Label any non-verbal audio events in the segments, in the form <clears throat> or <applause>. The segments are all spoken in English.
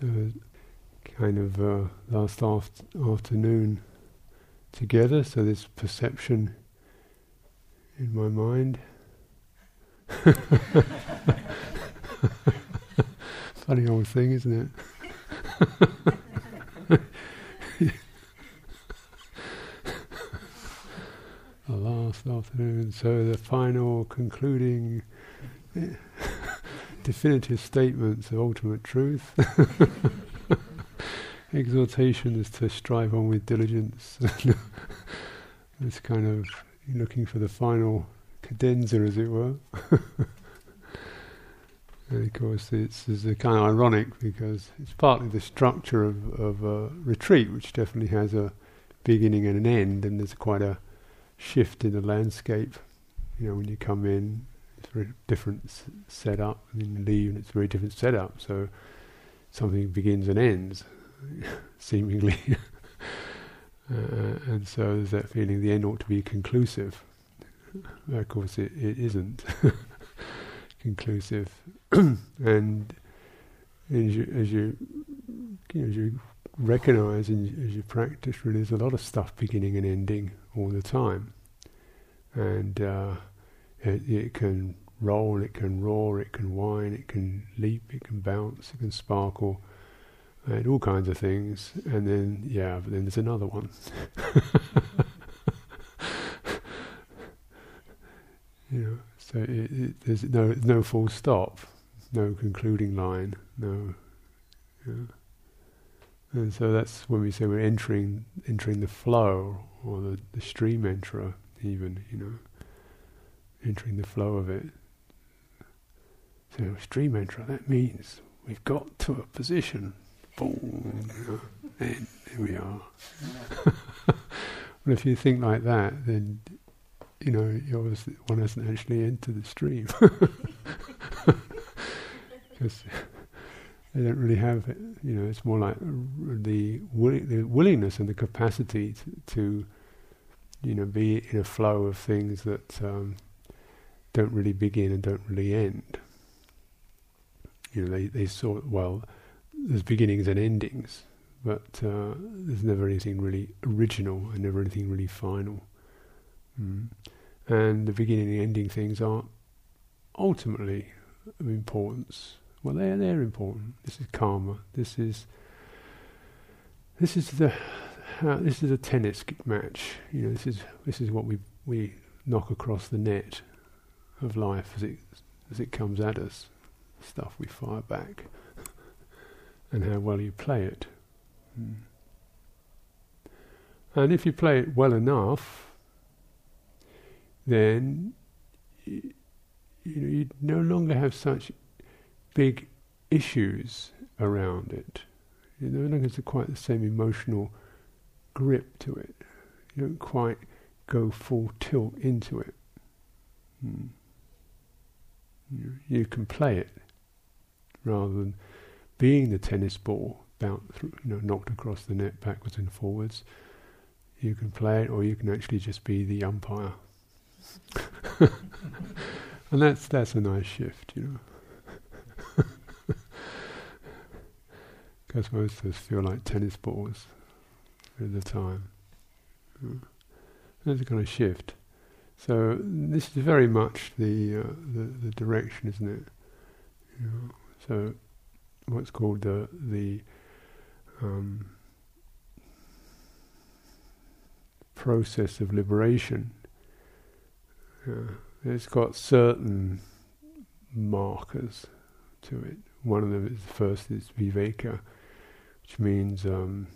So, kind of uh, last aft- afternoon together, so this perception in my mind. <laughs> Funny old thing, isn't it? <laughs> the last afternoon, so the final concluding definitive statements of ultimate truth. <laughs> Exhortation is to strive on with diligence. <laughs> it's kind of looking for the final cadenza, as it were. <laughs> and of course, it's, it's kind of ironic because it's partly the structure of, of a retreat, which definitely has a beginning and an end, and there's quite a shift in the landscape. You know, when you come in, very different setup, leave, and it's a very different setup. So something begins and ends, <laughs> seemingly. <laughs> uh, and so there's that feeling the end ought to be conclusive. of course, it, it isn't <laughs> conclusive. <clears throat> and as you, as you, you, know, as you recognize and as you practice, really, there's a lot of stuff beginning and ending all the time. And uh, it, it can roll, it can roar, it can whine, it can leap, it can bounce, it can sparkle, and all kinds of things. And then, yeah, but then there's another one. <laughs> you know, so it, it, there's no no full stop, no concluding line, no. You know. And so that's when we say we're entering entering the flow or the, the stream enterer, even you know, entering the flow of it. So stream enterer, that means we've got to a position. Boom, and there we are. well, if you think like that, then you know you're, one hasn't actually entered the stream <laughs> because they don't really have it. You know, it's more like the, willi- the willingness and the capacity to, to, you know, be in a flow of things that um, don't really begin and don't really end. You know, they they sort well, there's beginnings and endings, but uh, there's never anything really original and never anything really final. Mm. And the beginning and ending things are ultimately of importance. Well, they're they're important. This is karma. This is this is the uh, this is a tennis match. You know, this is this is what we we knock across the net of life as it as it comes at us. Stuff we fire back, <laughs> and how well you play it. Mm. And if you play it well enough, then you, know you no longer have such big issues around it. You no longer has quite the same emotional grip to it. You don't quite go full tilt into it. Hmm. You, you can play it rather than being the tennis ball bounced through, you know, knocked across the net backwards and forwards. You can play it, or you can actually just be the umpire. <laughs> and that's that's a nice shift, you know. <laughs> Because most of us feel like tennis balls at the time. There's a kind of shift. So this is very much the uh, the, the direction, isn't it? You know, so what's called the the um, process of liberation. Uh, it's got certain markers to it. One of them is the first is viveka, which means um,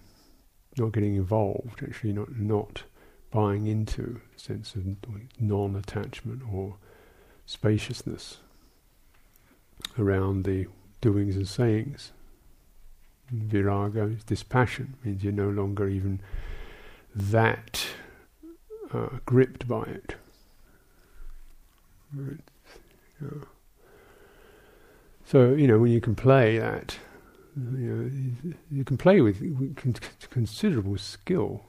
not getting involved, actually not not buying into a sense of non-attachment or spaciousness around the doings and sayings. Viraga is dispassion, means you're no longer even that uh, gripped by it. So you know when you can play that, you know you, can play with, with con- considerable skill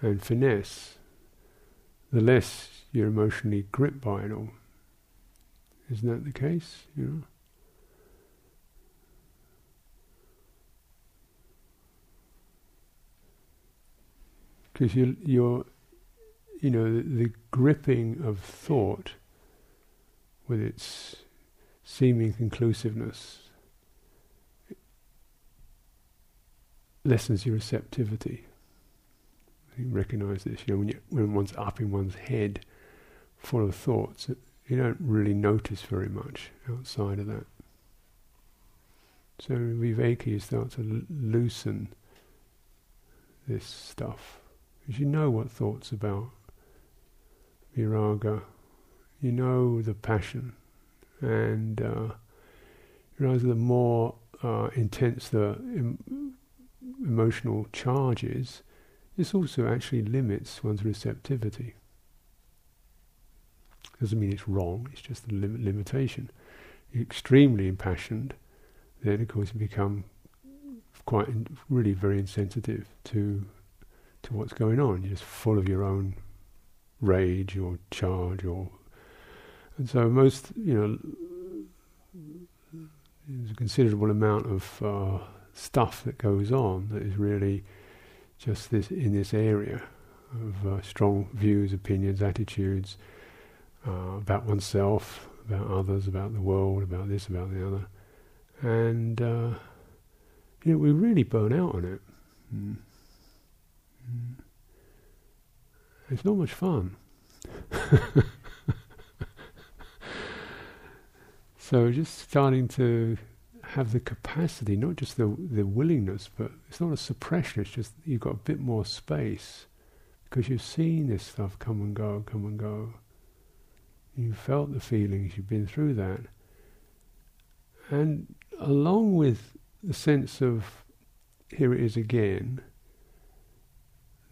and finesse. The less you're emotionally gripped by it all. Isn't that the case? You know. Because you, you're, you know, the, the gripping of thought with its seeming conclusiveness lessens your receptivity. You recognize this, you know, when, you, when one's up in one's head full of thoughts, you don't really notice very much outside of that. So viveka, you start to l- loosen this stuff. Because you know what thoughts about. Viraga, you know the passion. And uh, realize the more uh, intense the em- emotional charge is, this also actually limits one's receptivity. Doesn't mean it's wrong, it's just a lim- limitation. Extremely impassioned, then of course you become quite in, really very insensitive to to what's going on. You're just full of your own rage or charge or and so most you know there's a considerable amount of uh, stuff that goes on that is really just this in this area of uh, strong views, opinions, attitudes uh, about oneself, about others, about the world, about this, about the other and uh, you know we really burn out on it. Mm. Mm. It's not much fun. <laughs> so just starting to have the capacity, not just the the willingness, but it's not a suppression. It's just you've got a bit more space because you've seen this stuff come and go, come and go. You've felt the feelings. You've been through that, and along with the sense of here it is again,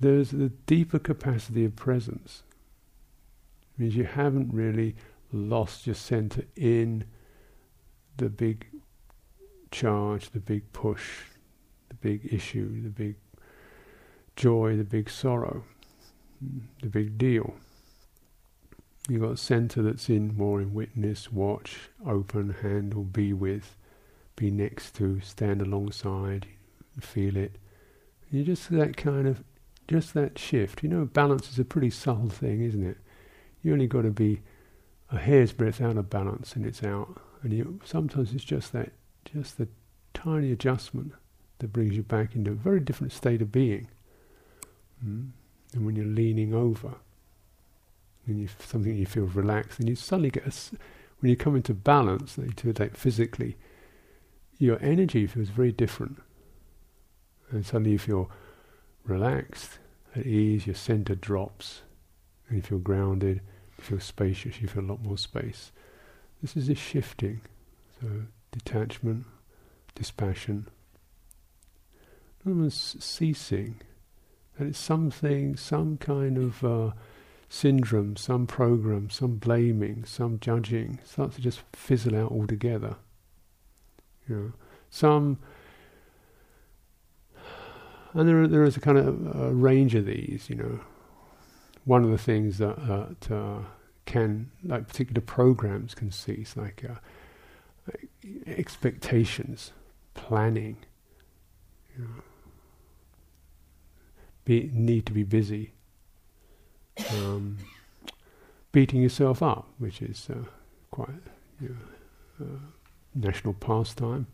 there's the deeper capacity of presence. It means you haven't really lost your center in the big charge, the big push, the big issue, the big joy, the big sorrow, the big deal. You've got center that's in more in witness, watch, open, handle, be with be next to, stand alongside, feel it. You just that kind of, just that shift. You know, balance is a pretty subtle thing, isn't it? You only got to be a hair's breadth out of balance, and it's out. And you, sometimes it's just that, just the tiny adjustment that brings you back into a very different state of being. Mm? And when you're leaning over, and you something you feel relaxed, and you suddenly get a, when you come into balance, you to like physically, your energy feels very different. And suddenly you feel relaxed, at ease, your center drops, and you feel grounded, you feel spacious, you feel a lot more space. This is a shifting. So detachment, dispassion. Almost ceasing. That it's something, some kind of uh, syndrome, some program, some blaming, some judging starts to just fizzle out altogether. You know, some, and there there is a kind of a range of these. You know, one of the things that, that uh, can, like particular programs, can cease, like, uh, expectations, planning. You know, be, need to be busy. Um, beating yourself up, which is uh, quite you know, uh, national pastime.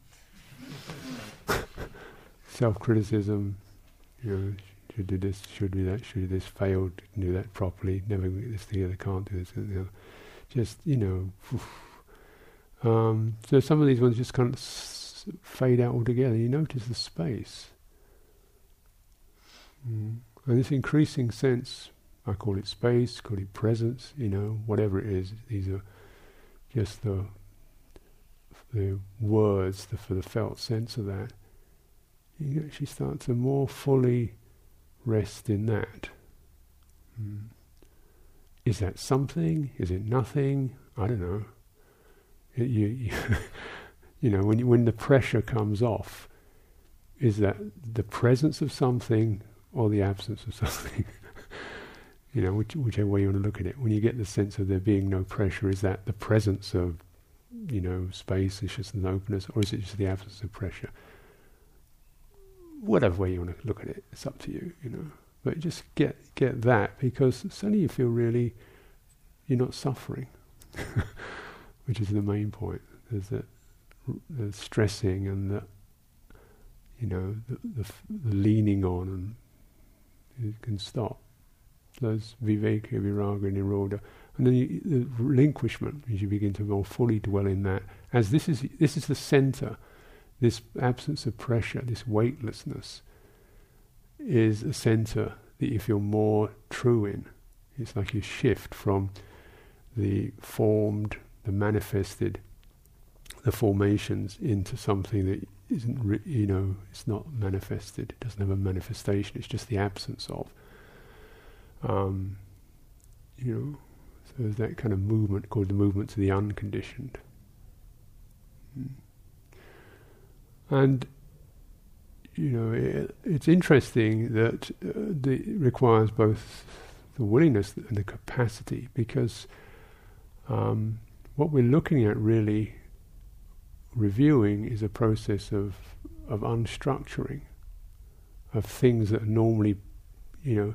<laughs> Self-criticism, you know, should do this, should do that, should do this, failed, didn't do that properly, never get this together, can't do this, and. Just, you know, um, so some of these ones just kind of s- fade out altogether. You notice the space. Mm. And this increasing sense, I call it space, call it presence, you know, whatever it is, these are just the the words, the, for the felt sense of that, you actually start to more fully rest in that. Mm. Is that something? Is it nothing? I don't know. It, you, you, <laughs> you know, when you, when the pressure comes off, is that the presence of something or the absence of something? <laughs> you know, which, whichever way you want to look at it. When you get the sense of there being no pressure, is that the presence of you know, spaciousness and openness, or is it just the absence of pressure? Whatever way you want to look at it, it's up to you, you know. But just get get that because suddenly you feel really you're not suffering, <laughs> which is the main point. There's that the stressing and the you know the, the, the leaning on and it can stop. Those viveka, viraga, nirodha, and then you, the relinquishment as you begin to more fully dwell in that. As this is this is the center, this absence of pressure, this weightlessness, is a center that you feel more true in. It's like you shift from the formed, the manifested, the formations into something that isn't, you know, it's not manifested. It doesn't have a manifestation. It's just the absence of. Um, you know, so there's that kind of movement called the movement to the unconditioned. Mm. And you know, it, it's interesting that uh, it requires both the willingness and the capacity because um, what we're looking at really reviewing is a process of of unstructuring of things that are normally, you know,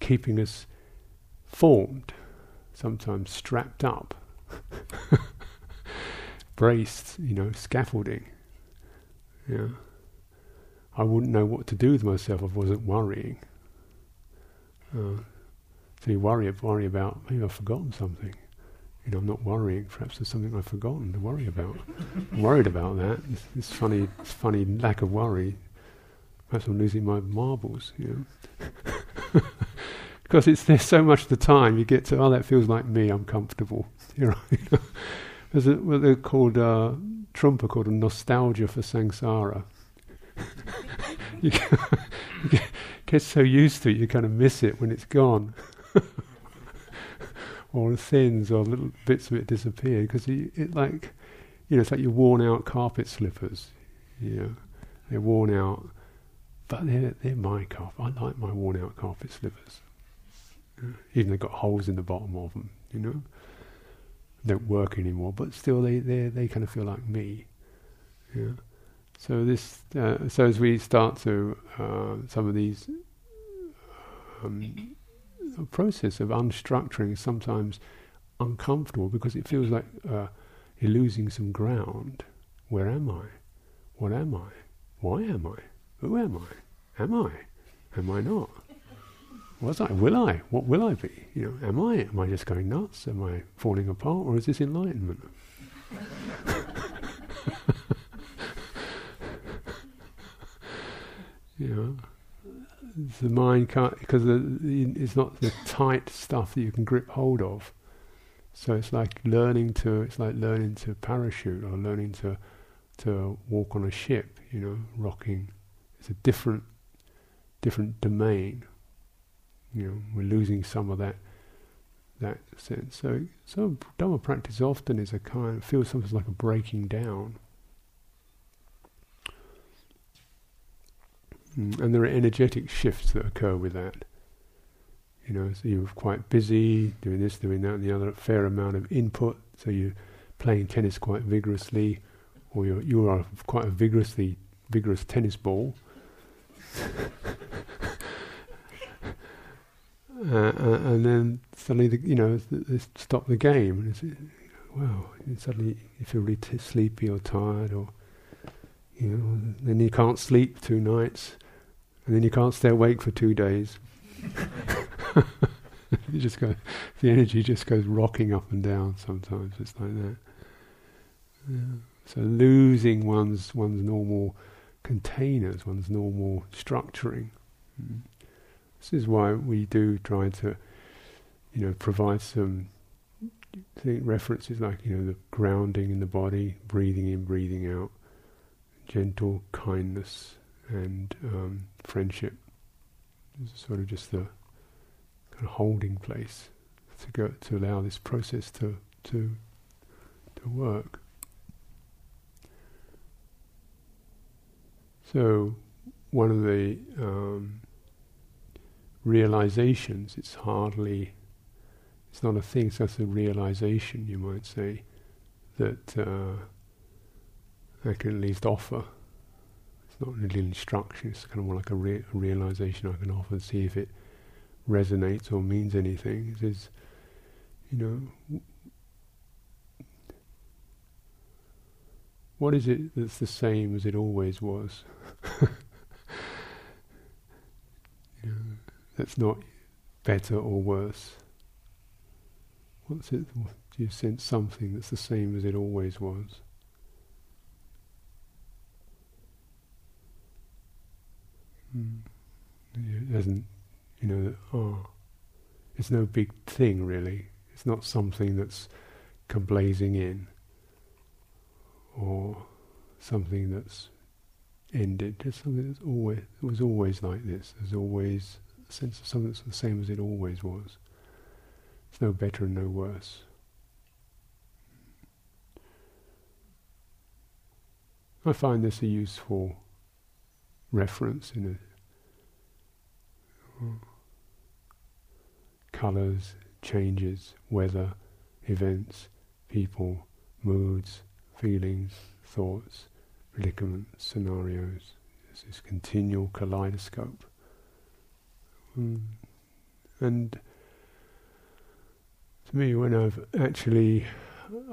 keeping us formed, sometimes strapped up, <laughs> braced, you know, scaffolding. Yeah. I wouldn't know what to do with myself if I wasn't worrying. Uh, so you worry, worry about, maybe I've forgotten something. You know, I'm not worrying. Perhaps there's something I've forgotten to worry about. I'm worried about that. It's funny, it's funny lack of worry. Perhaps I'm losing my marbles. You know, <laughs> because it's there so much of the time. You get to, oh, that feels like me. I'm comfortable. <laughs> You know, there's a, what they're called uh, Trungpa called a nostalgia for samsara. <laughs> you, get, so used to it, you kind of miss it when it's gone <laughs> or thins or little bits of it disappear because it, like you know it's like your worn out carpet slippers you know they're worn out but they're, they're my carpet I like my worn out carpet slippers. Even they've got holes in the bottom of them you know they don't work anymore but still they they they kind of feel like me yeah so this uh, so as we start to uh, some of these um, process of unstructuring is sometimes uncomfortable because it feels like uh, you're losing some ground. Where am I? What am I? Why am I? Who am I? Am I? Am I not? Was I? Will I? What will I be? You know, am I? Am I just going nuts? Am I falling apart? Or is this enlightenment? <laughs> you know the mind can't because it's not the tight stuff that you can grip hold of. So it's like learning to it's like learning to parachute or learning to to walk on a ship. You know, rocking. It's a different different domain. You know, we're losing some of that that sense. So so Dhamma practice often is a kind feels sometimes like a breaking down Mm, and there are energetic shifts that occur with that. You know, so you're quite busy doing this, doing that, and the other fair amount of input. So you're playing tennis quite vigorously, or you're, you are quite a vigorously vigorous tennis ball. <laughs> uh, uh, and then suddenly, the, you know, they stop the game, and it's, wow, and suddenly you feel really t- sleepy or tired, or you know, then you can't sleep two nights and then you can't stay awake for two days. <laughs> you just go, the energy just goes rocking up and down. Sometimes it's like that. Yeah. So losing one's one's normal containers, one's normal structuring. Mm. This is why we do try to, you know, provide some think references like you know the grounding in the body, breathing in, breathing out, gentle kindness, and um, friendship. It's sort of just the kind of holding place to go to allow this process to to to work. So one of the um, realizations, it's hardly, it's not a thing, it's just a realization, you might say, that uh, I can at least offer It's not really little instruction. It's kind of more like a, a realization I can offer, and see if it resonates or means anything. Is you know, what is it that's the same as it always was? <laughs> you know, that's not better or worse. What's it? Do you sense something that's the same as it always was? Mm. It doesn't, you know, oh, it's no big thing really. It's not something that's come blazing in or something that's ended. Just something that's always it was always like this. There's always a sense of something that's the same as it always was. It's no better and no worse. I find this a useful reference in uh, colours, changes, weather, events, people, moods, feelings, thoughts, predicaments, scenarios. It's this continual kaleidoscope. Mm. And to me, when I've actually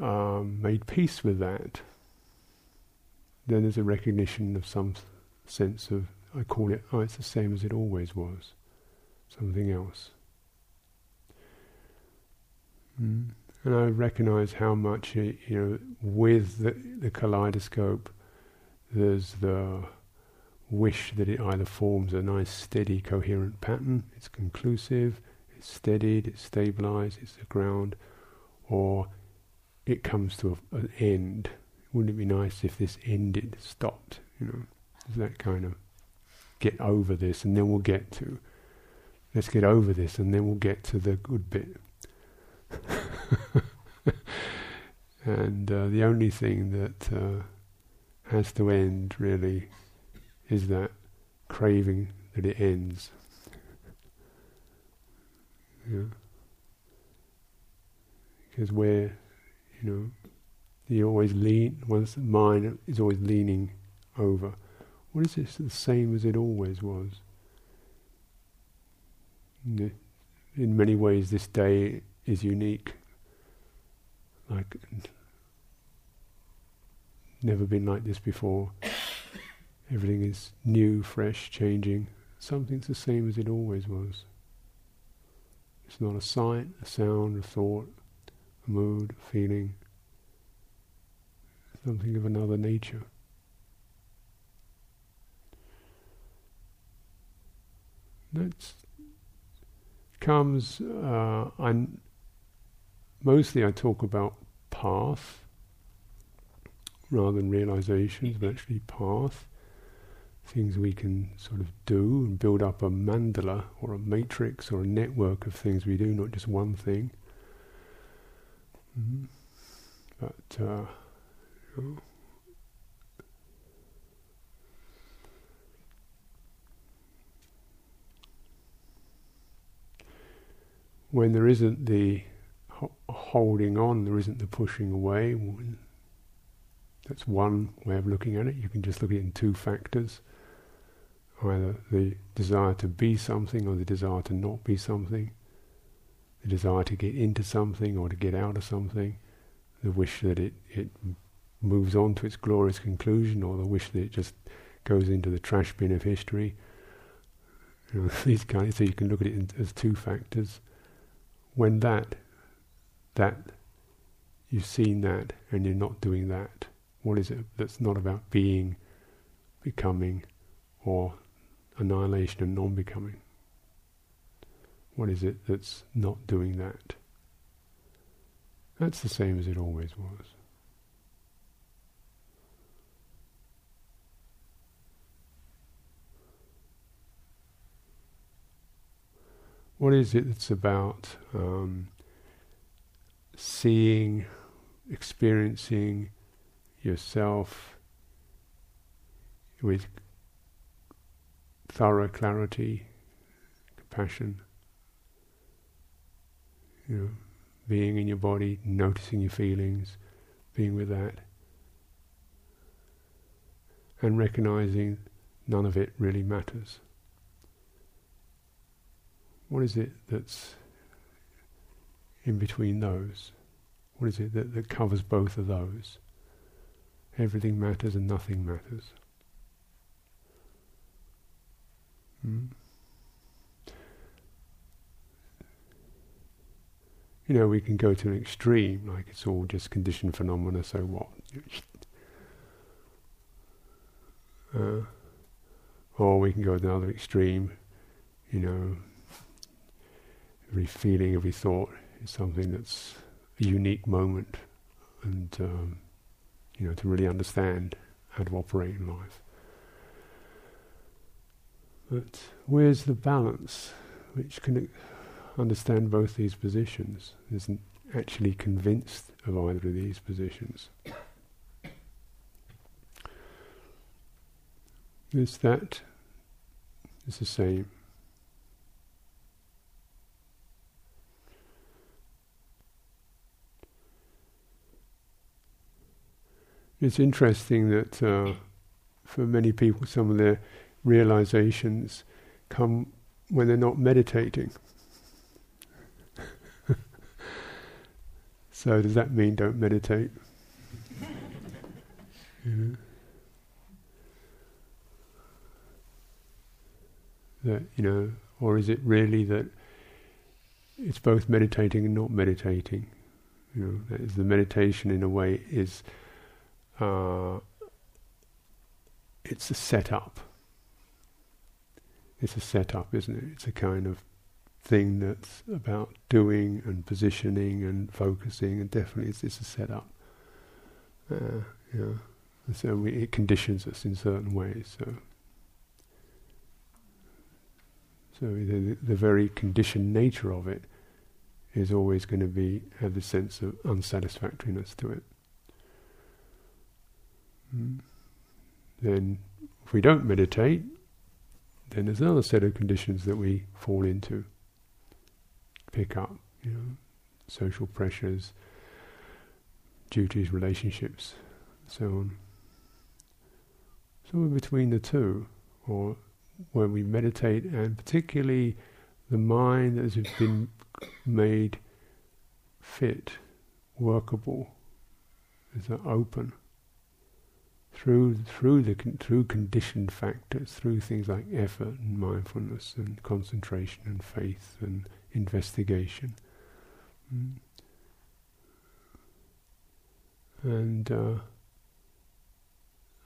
um, made peace with that, then there's a recognition of some sense of, I call it, oh, it's the same as it always was, something else. Mm. And I recognize how much, you know, with the, the kaleidoscope, there's the wish that it either forms a nice, steady, coherent pattern, it's conclusive, it's steadied, it's stabilized, it's the ground, or it comes to a, an end. Wouldn't it be nice if this ended, stopped? You know, is that kind of get over this, and then we'll get to. Let's get over this, and then we'll get to the good bit. <laughs> and uh, the only thing that uh, has to end really is that craving that it ends. Yeah. Because where, you know, you always lean, one's mind is always leaning over. What is this the same as it always was? In many ways, this day is unique like never been like this before. Everything is new, fresh, changing. Something's the same as it always was. It's not a sight, a sound, a thought, a mood, a feeling. Something of another nature. That comes. Uh, mostly I talk about path rather than realizations, but actually path. Things we can sort of do and build up a mandala or a matrix or a network of things we do, not just one thing. Mm-hmm. But, uh, you know, when there isn't the holding on, there isn't the pushing away. That's one way of looking at it. You can just look at it in two factors either the desire to be something or the desire to not be something, the desire to get into something or to get out of something, the wish that it, it moves on to its glorious conclusion or the wish that it just goes into the trash bin of history. You know, <laughs> these kinds, so you can look at it in, as two factors. When that that you've seen that and you're not doing that? What is it that's not about being, becoming, or annihilation and non becoming? What is it that's not doing that? That's the same as it always was. What is it that's about um, seeing, experiencing yourself with thorough clarity, compassion, you know, being in your body, noticing your feelings, being with that, and recognizing none of it really matters. What is it that's in between those? What is it that, that covers both of those? Everything matters and nothing matters. Hmm? You know, we can go to an extreme, like it's all just conditioned phenomena, so what? Uh, or we can go to another extreme, you know, every feeling, every thought is something that's a unique moment, and um, you know, to really understand how to operate in life. But where's the balance which can understand both these positions, isn't actually convinced of either of these positions? Is that is the same. It's interesting that uh, for many people, some of their realizations come when they're not meditating. <laughs> so, does that mean don't meditate? <laughs> That, you know, or is it really that it's both meditating and not meditating? You know, that is the meditation in a way is uh, it's a setup it's a setup, isn't it? It's a kind of thing that's about doing and positioning and focusing, and definitely it's, it's a setup. Uh, yeah. So we, it conditions us in certain ways. So, so the, the very conditioned nature of it is always going to be have the sense of unsatisfactoriness to it. Mm. Then, if we don't meditate, then there's another set of conditions that we fall into, pick up, you know, social pressures, duties, relationships, so on. Somewhere between the two, or when we meditate, and particularly the mind that has been made fit, workable, is open through through the through conditioned factors, through things like effort and mindfulness and concentration and faith and investigation. Mm. And uh,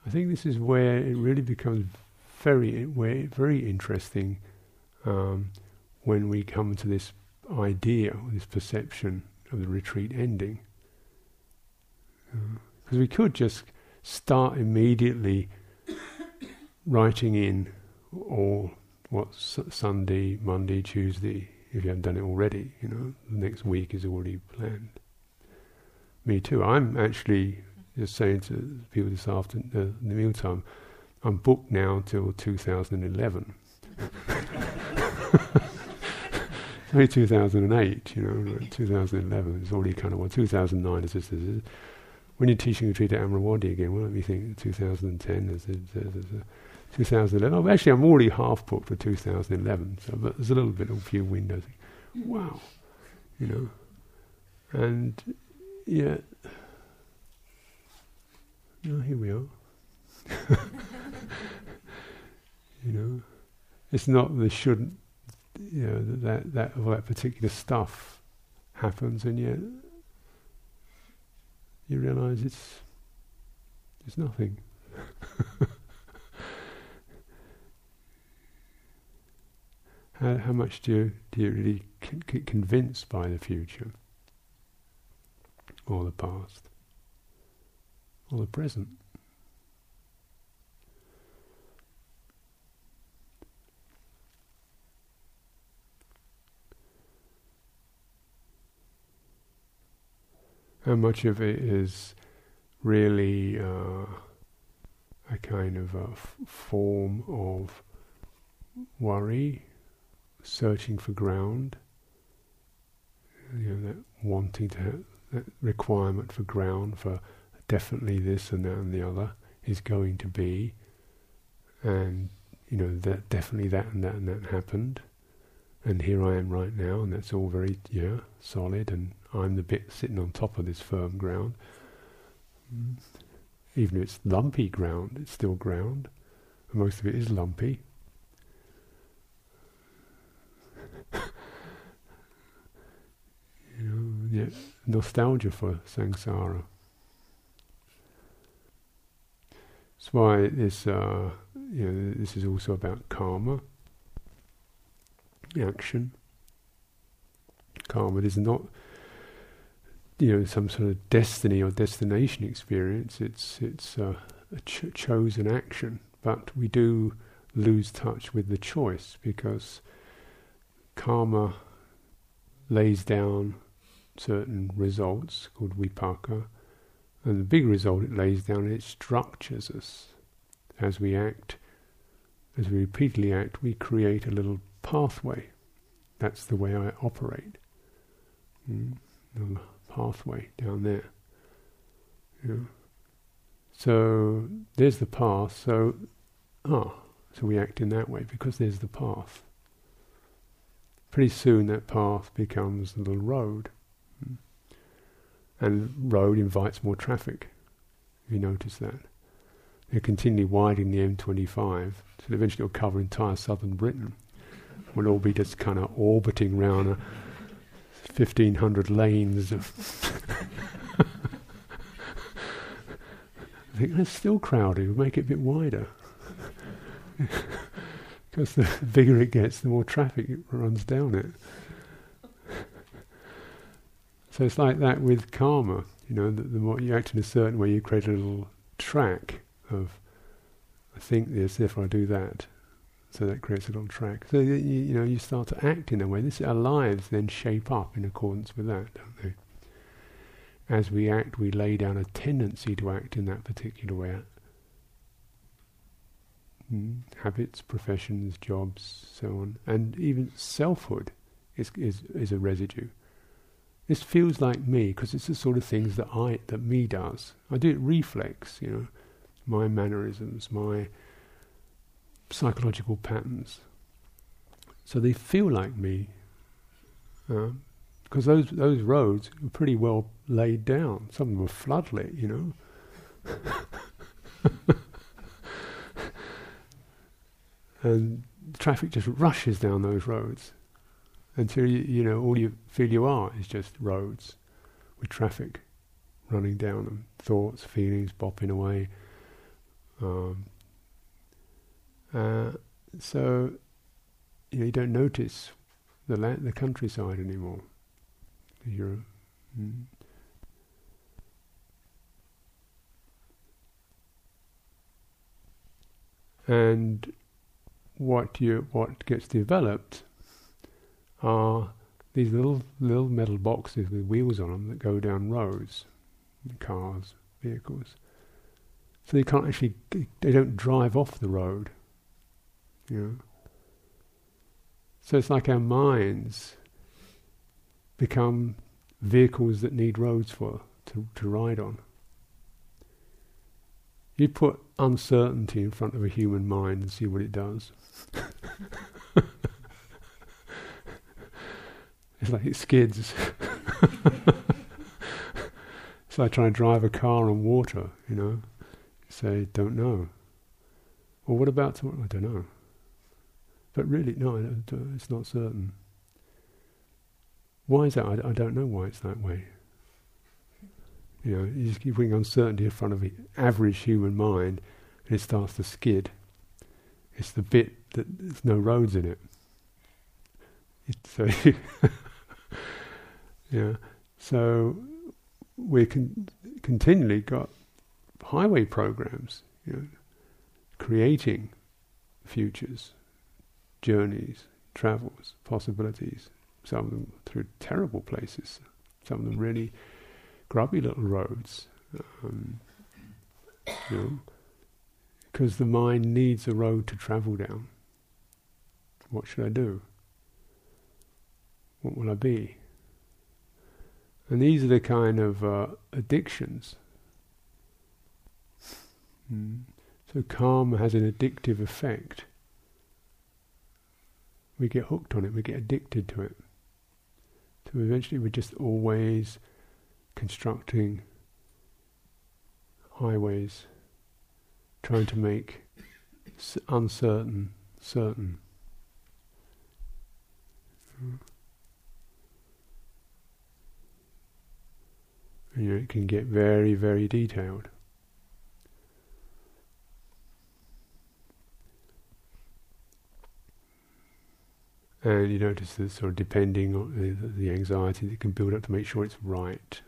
I think this is where it really becomes very very interesting um, when we come to this idea, this perception of the retreat ending. Because uh, we could just start immediately writing in all what Sunday, Monday, Tuesday, if you haven't done it already, you know, the next week is already planned. Me too. I'm actually just saying to people this afternoon, uh, in the mealtime, I'm booked now till 2011. <laughs> only 2008, you know, 2011 is already kind of what 2009 is. Just, is when you're teaching a retreat at Amaravati again, do you think? 2010, is it, is it, 2011. Oh, actually, I'm already half booked for 2011, so but there's a little bit of a few windows. Wow, you know, and yeah, here we are. <laughs> you know, it's not the shouldn't, you know, that that that, that particular stuff happens, and yet you realize it's it's nothing. <laughs> how, how much do you, do you really c- get convinced by the future, or the past, or the present? How much of it is really uh, a kind of a f- form of worry, searching for ground, you know, that wanting to have that requirement for ground for definitely this and that and the other is going to be, and you know that definitely that and that and that happened, and here I am right now, and that's all very yeah solid, and I'm the bit sitting on top of this firm ground. Even if it's lumpy ground, it's still ground. And most of it is lumpy. <laughs> you know, yeah, nostalgia for samsara. That's why this, uh, you know, this is also about karma, action. Karma is not, you know, some sort of destiny or destination experience. It's it's a ch- chosen action, but we do lose touch with the choice because karma lays down certain results called vipaka and the big result it lays down, it structures us. As we act, as we repeatedly act, we create a little pathway. That's the way I operate. Mm, the pathway down there. Yeah. So there's the path. So ah, so we act in that way because there's the path. Pretty soon that path becomes a little road. Mm and road invites more traffic. You notice that. They're continually widening the M25, so eventually it'll cover entire southern Britain. We'll all be just kind of orbiting around a 1500 lanes of. <laughs> I think that's still crowded, we'll make it a bit wider. <laughs> because the bigger it gets, the more traffic runs down it. <laughs> So it's like that with karma. You know, the, the, more you act in a certain way, you create a little track of, I think this, therefore I do that. So that creates a little track. So you, you know, you start to act in a way. This our lives then shape up in accordance with that, don't they? As we act, we lay down a tendency to act in that particular way. Mm, habits, professions, jobs, so on, and even selfhood is is is a residue. This feels like me because it's the sort of things that I that me does. I do it reflex, you know, my mannerisms, my psychological patterns. So they feel like me because uh, those those roads were pretty well laid down. Some of them were floodlit, you know. <laughs> and traffic just rushes down those roads until you, you know all you feel you are is just roads with traffic running down them, thoughts, feelings bopping away. Um, uh, so you know you don't notice the the countryside anymore. You're mm. and what you what gets developed are these little little metal boxes with wheels on them that go down roads, cars, vehicles. So they can't actually, they don't drive off the road. Know. So it's like our minds become vehicles that need roads for to, to ride on. You put uncertainty in front of a human mind and see what it does. <laughs> It's like it skids. <laughs> it's like trying to drive a car on water, you know. You say, don't know. Well, what about? I don't know. But really, no, uh, it's not certain. Why is that? I, I don't know why it's that way. You know, you just keep putting uncertainty in front of the average human mind, and it starts to skid. It's the bit that there's no roads in it. It's <laughs> Yeah. So we can continually got highway programs, you know, creating futures, journeys, travels, possibilities. Some of them through terrible places, some of them really grubby little roads. Um, you know, because the mind needs a road to travel down. What should I do? What will I be? And these are the kind of uh, addictions. Mm. So karma has an addictive effect. We get hooked on it, we get addicted to it. So eventually we're just always constructing highways, trying to make uncertain certain. You know, it can get very, very detailed. And you notice that sort of depending on the, the anxiety that can build up to make sure it's right,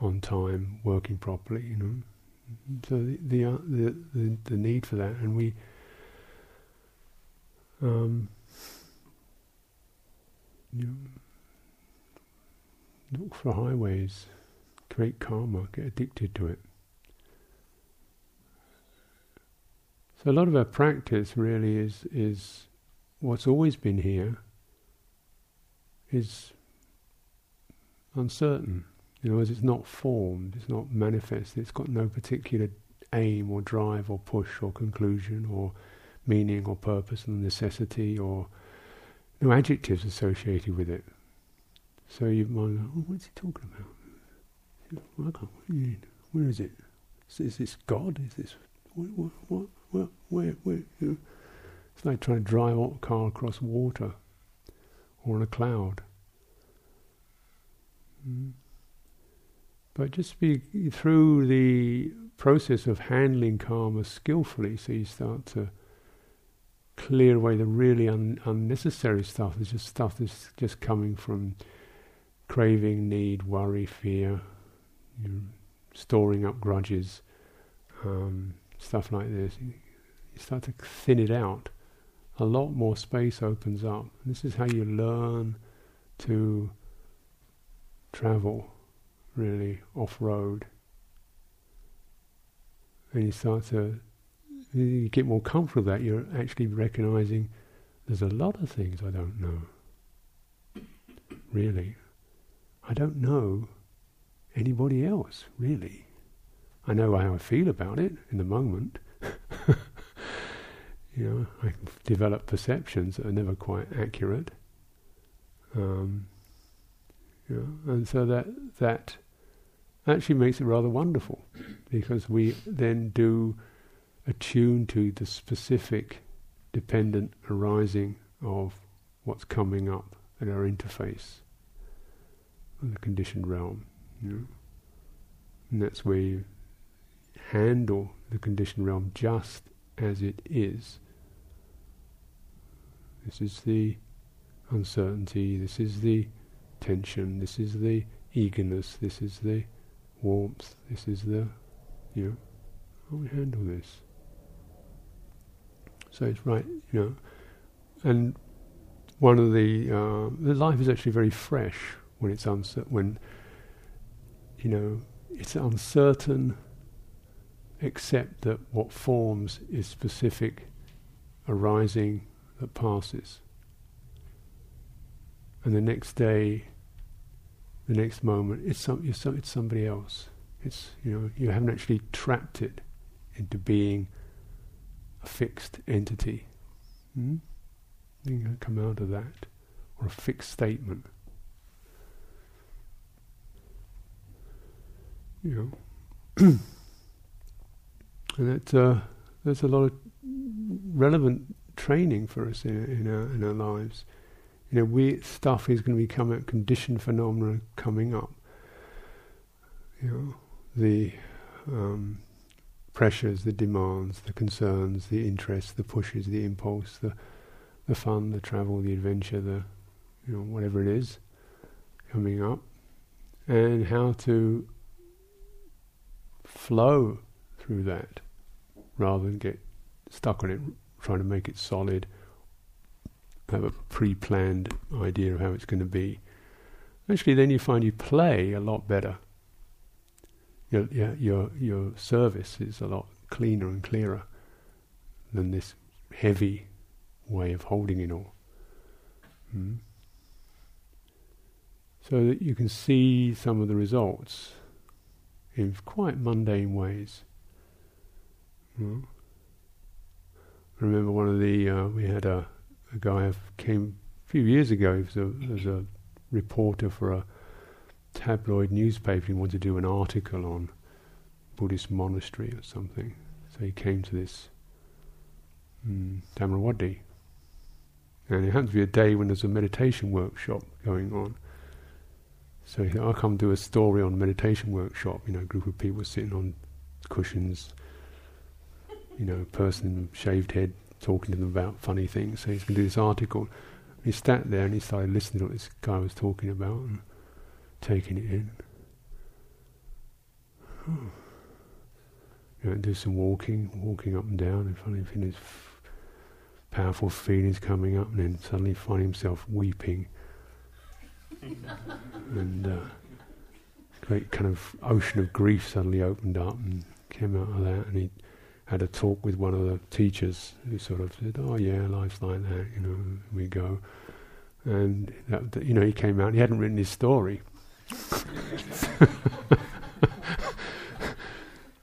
on time, working properly, you know. So the the, uh, the, the, the need for that, and we um, you know, look for highways, create karma, get addicted to it. So a lot of our practice really is is what's always been here is uncertain. You know, as it's not formed, it's not manifest, it's got no particular aim or drive or push or conclusion or meaning or purpose and necessity or no adjectives associated with it. So you might go, oh, what's he talking about? Where is it? Is this God? Is this what? What? What? Where? Where? You know, it's like trying to drive a car across water or on a cloud. Mm. But just be through the process of handling karma skillfully, so you start to clear away the really un- unnecessary stuff. It's just stuff that's just coming from craving, need, worry, fear, you storing up grudges, um, stuff like this. You start to thin it out. A lot more space opens up. This is how you learn to travel really off road. And you start to you get more comfortable that you're actually recognizing there's a lot of things I don't know. Really. I don't know anybody else, really. I know how I feel about it in the moment. You know, I develop perceptions that are never quite accurate. Um, you know, and so that that actually makes it rather wonderful because we then do attune to the specific dependent arising of what's coming up at our interface of the conditioned realm. You know? And that's where you handle the conditioned realm just as it is. This is the uncertainty, this is the tension, this is the eagerness, this is the warmth, this is the, you know, how we handle this. So it's right, you know, and one of the uh, the life is actually very fresh when it's uncertain. When you know it's uncertain, except that what forms is specific, arising that passes, and the next day, the next moment, it's some, it's somebody else. It's you know you haven't actually trapped it into being a fixed entity. Hmm? You can come out of that, or a fixed statement. You know, <clears throat> and that uh, there's a lot of relevant training for us in, in our in our lives. You know, we stuff is going to become a conditioned phenomena coming up. You know, the um, pressures, the demands, the concerns, the interests, the pushes, the impulse, the the fun, the travel, the adventure, the you know whatever it is coming up, and how to flow through that rather than get stuck on it, trying to make it solid, have a pre-planned idea of how it's going to be. Actually, then you find you play a lot better your, your, your, service is a lot cleaner and clearer than this heavy way of holding it all. Mm. So that you can see some of the results in quite mundane ways. I remember one of the uh, we had a, a guy who came a few years ago. He was a, was a reporter for a tabloid newspaper. He wanted to do an article on Buddhist monastery or something. So he came to this mm, Amaravati. And it happened to be a day when there's a meditation workshop going on. So he said, I'll come do a story on meditation workshop. You know, a group of people sitting on cushions, you know, person shaved head talking to them about funny things. So he's going to do this article. He sat there and he started listening to what this guy was talking about and taking it in. You know, do some walking, walking up and down, and finally feel his f- powerful feelings coming up, and then suddenly find himself weeping. and uh, great kind of ocean of grief suddenly opened up and came out of that, and he had a talk with one of the teachers who sort of said, "Oh yeah, life's like that, you know, we go." And that, you know, he came out. He hadn't written his story, <laughs>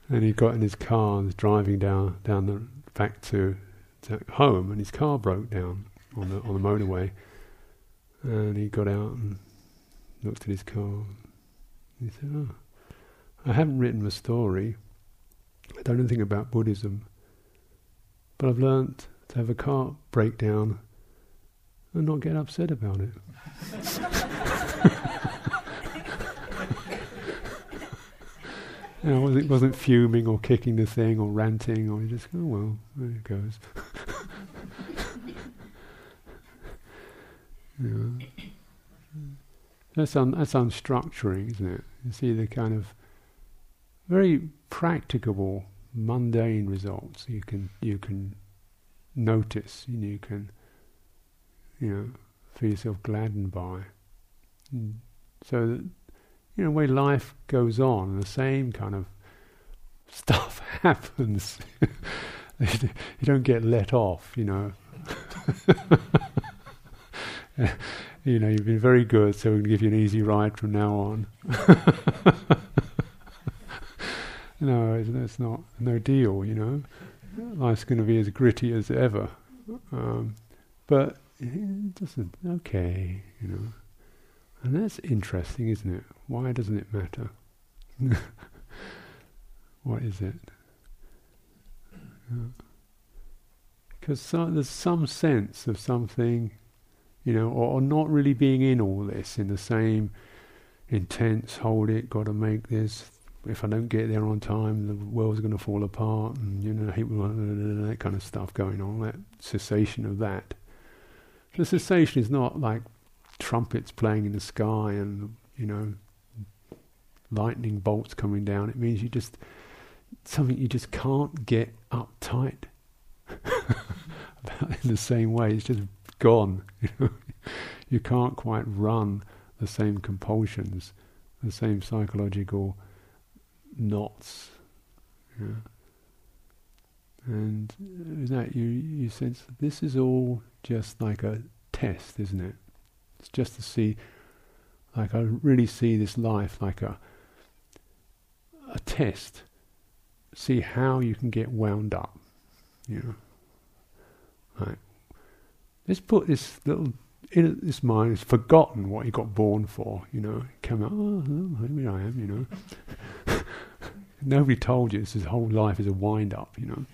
and he got in his car and was driving down down the back to, to home, and his car broke down on the on the motorway. And he got out and looked at his car. He said, "Oh, I haven't written my story. I don't know anything about Buddhism, but I've learnt to have a car break down and not get upset about it." <laughs> You know, it wasn't fuming or kicking the thing or ranting or just, oh well, there it goes. <laughs> you That's, un, that's unstructuring, isn't it? You see the kind of very practicable, mundane results you can you can notice, and you can you know feel yourself gladdened by. And so that you know, way life goes on, the same kind of stuff <laughs> happens. <laughs> you don't get let off, you know. <laughs> you know, you've been very good, so we'll give you an easy ride from now on. No, it's, it's, not no deal, you know. Life's going to be as gritty as ever. Um, but doesn't, okay, you know. And that's interesting, isn't it? Why doesn't it matter? <laughs> what is it? Because so, there's some sense of something, you know, or, or, not really being in all this in the same intense, hold it, got to make this. If I don't get there on time, the world's going to fall apart, and you know, that kind of stuff going on. That cessation of that. The cessation is not like trumpets playing in the sky and you know lightning bolts coming down. It means you just something you just can't get uptight <laughs> about in the same way. It's just gone. You <laughs> you can't quite run the same compulsions, the same psychological knots. And that you you sense this is all just like a test, isn't it? It's just to see, like I really see this life like a a test. See how you can get wound up. You know, like let's put this little in this mind has forgotten what he got born for. You know, come out. Oh, here I am. You know. <laughs> Nobody told you this his whole life is a wind up, you know.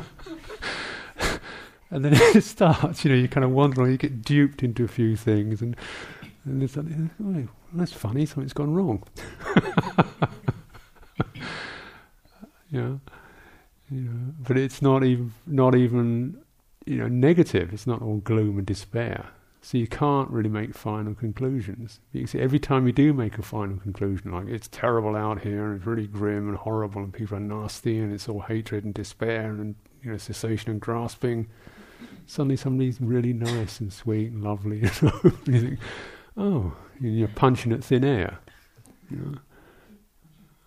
<laughs> and then it starts, you know, you kind of wander on, you get duped into a few things, and, and it's like, oh, that's funny, something's gone wrong. <laughs> yeah, you know, but it's not even, not even, you know, negative. It's not all gloom and despair. So you can't really make final conclusions. You see, every time you do make a final conclusion, like it's terrible out here, and it's really grim and horrible, and people are nasty, and it's all hatred and despair, and you know, cessation and grasping suddenly somebody's really nice and sweet and lovely. <laughs> Know? you think, oh, you're punching at thin air. You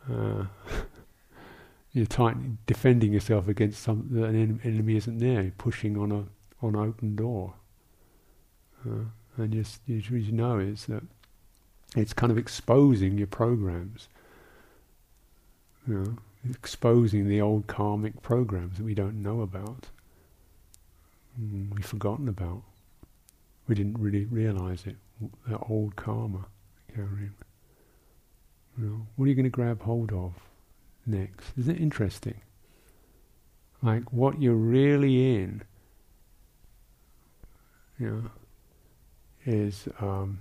know? uh, <laughs> you're tight, defending yourself against some an enemy isn't there. You're pushing on a on an open door, uh, and just you, you know is that it's kind of exposing your programs. You know, exposing the old karmic programs that we don't know about, mm, we've forgotten about. We didn't really realize it. That old karma carrying. You know, what are you going to grab hold of next? Isn't it interesting? Like what you're really in, you know, is um,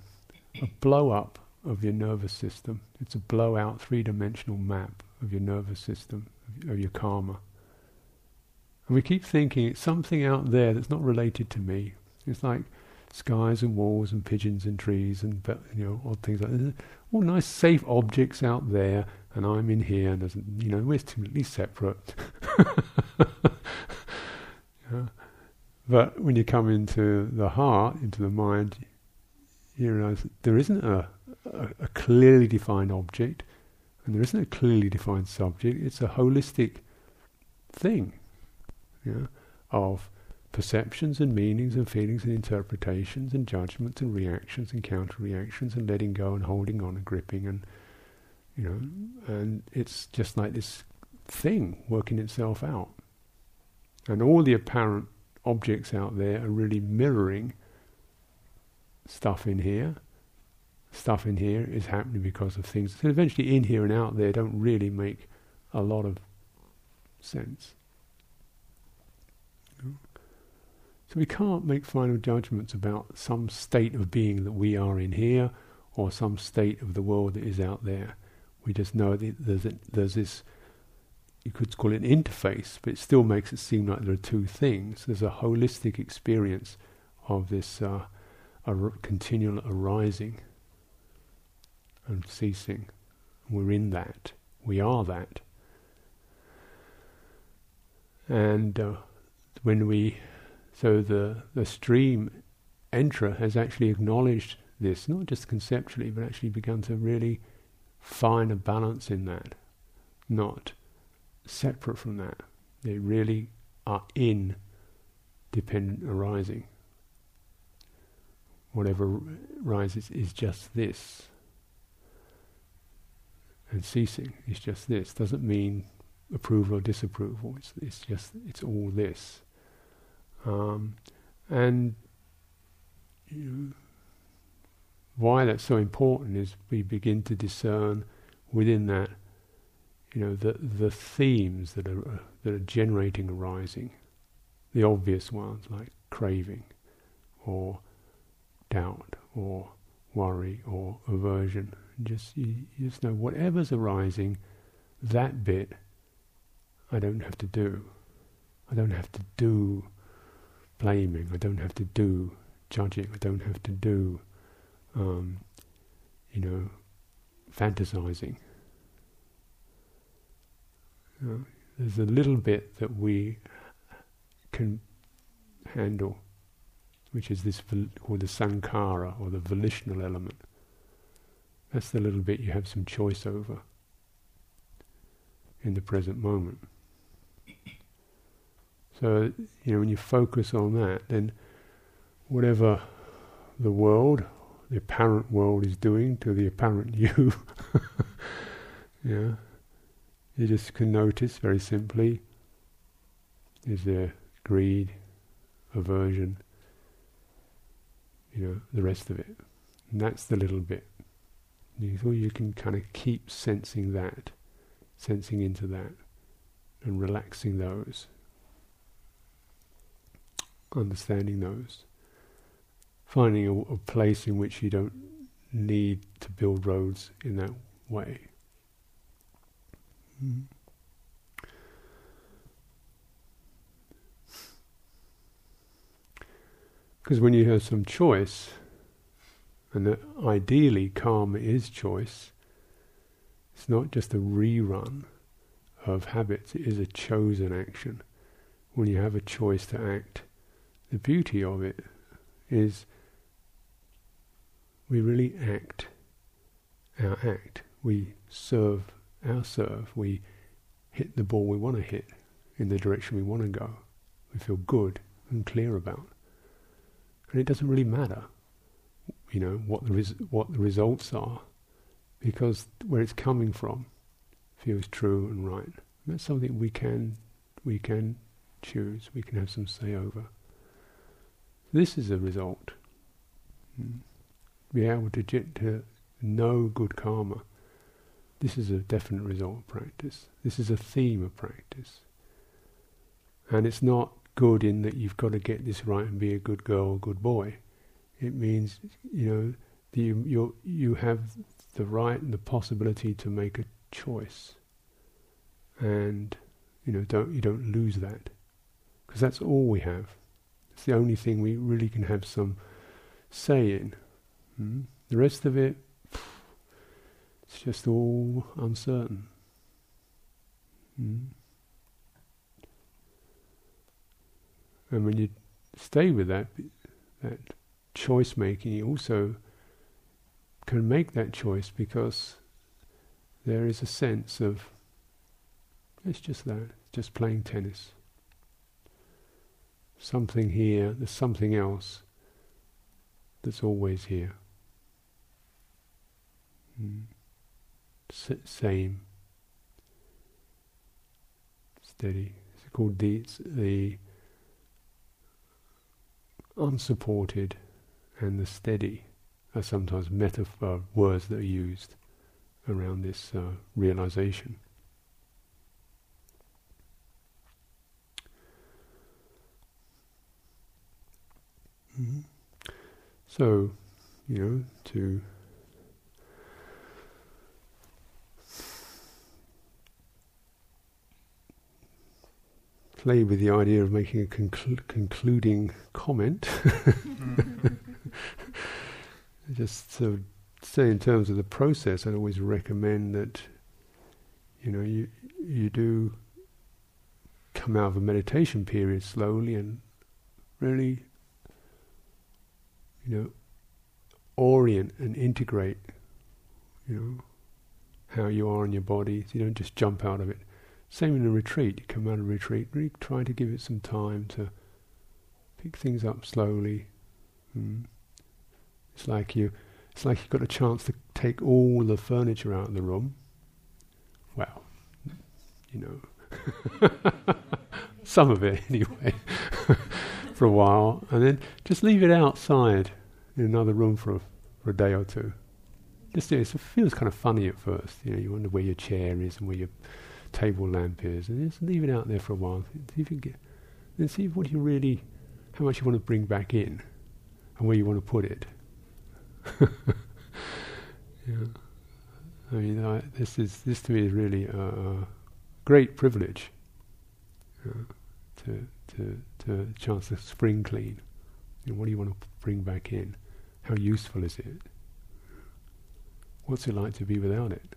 a blow up of your nervous system. It's a blowout three dimensional map of your nervous system, of your karma. And we keep thinking it's something out there that's not related to me. It's like skies and walls and pigeons and trees and you know odd things like that. All nice safe objects out there, and I'm in here, and you know we're completely separate. <laughs> yeah. But when you come into the heart, into the mind, you realize there isn't a, a, a clearly defined object, and there isn't a clearly defined subject. It's a holistic thing, yeah, of perceptions and meanings and feelings and interpretations and judgments and reactions and counter reactions and letting go and holding on and gripping and you know and it's just like this thing working itself out and all the apparent objects out there are really mirroring stuff in here stuff in here is happening because of things so eventually in here and out there don't really make a lot of sense So we can't make final judgments about some state of being that we are in here or some state of the world that is out there. We just know that there's, a, there's this, you could call it an interface, but it still makes it seem like there are two things. There's a holistic experience of this uh, ar- continual arising and ceasing. We're in that. We are that. And uh, when we so the, the stream enterer has actually acknowledged this, not just conceptually, but actually begun to really find a balance in that, not separate from that. They really are in dependent arising. Whatever rises is just this. And ceasing is just this. Doesn't mean approval or disapproval. It's, it's just, it's all this. Um, and you why that's so important is we begin to discern within that, you know, the the themes that are uh, that are generating arising, the obvious ones like craving, or doubt, or worry, or aversion. Just you, you just know whatever's arising, that bit, I don't have to do. I don't have to do blaming. I don't have to do judging. I don't have to do, um, you know, fantasizing. You know, there's a little bit that we can handle, which is this called the sankhara or the volitional element. That's the little bit you have some choice over in the present moment. So, you know, when you focus on that, then whatever the world, the apparent world is doing to the apparent <laughs> you, <laughs> yeah, you just can notice very simply is there greed, aversion, you know, the rest of it. And that's the little bit. You, you can kind of keep sensing that, sensing into that, and relaxing those understanding those, finding a, a place in which you don't need to build roads in that way. Mm. Because when you have some choice, and that ideally karma is choice, it's not just a rerun of habits, it is a chosen action. When you have a choice to act the beauty of it is we really act our act. We serve our serve. We hit the ball we want to hit in the direction we want to go. We feel good and clear about. And it doesn't really matter, you know, what the res- what the results are, because where it's coming from feels true and right. And that's something we can we can choose. We can have some say over. This is a result. Mm. Be able to, to know good karma. This is a definite result of practice. This is a theme of practice. And it's not good in that you've got to get this right and be a good girl or good boy. It means, you know, you, you you have the right and the possibility to make a choice. And, you know, don't you don't lose that. Because that's all we have. It's the only thing we really can have some say in. Hmm? The rest of it, it's just all uncertain. Hmm? And when you stay with that, that choice making, you also can make that choice because there is a sense of it's just that, just playing tennis. Something here, there's something else that's always here. Mm. S- same, steady. It's called the, the unsupported and the steady are sometimes metaphor words that are used around this uh, realization. Mm-hmm. So, you know, to play with the idea of making a conclu- concluding comment. <laughs> Just so say in terms of the process, I'd always recommend that you know you you do come out of a meditation period slowly and really you know orient and integrate you know how you are in your body so you don't just jump out of it same in a retreat you come out of retreat really try to give it some time to pick things up slowly mm. It's like you, it's like you've got a chance to take all the furniture out of the room. Well, you know, <laughs> some of it anyway, <laughs> for a while, and then just leave it outside in another room for a, for a day or two. Just it feels kind of funny at first. You know, you wonder where your chair is and where your table lamp is, and just leave it out there for a while. See if you get, then see what you really, how much you want to bring back in, and where you want to put it. <laughs> yeah. I mean, I, this is this to me is really a, a great privilege uh, to to to chance to spring clean. What do you want to bring back in? How useful is it? What's it like to be without it?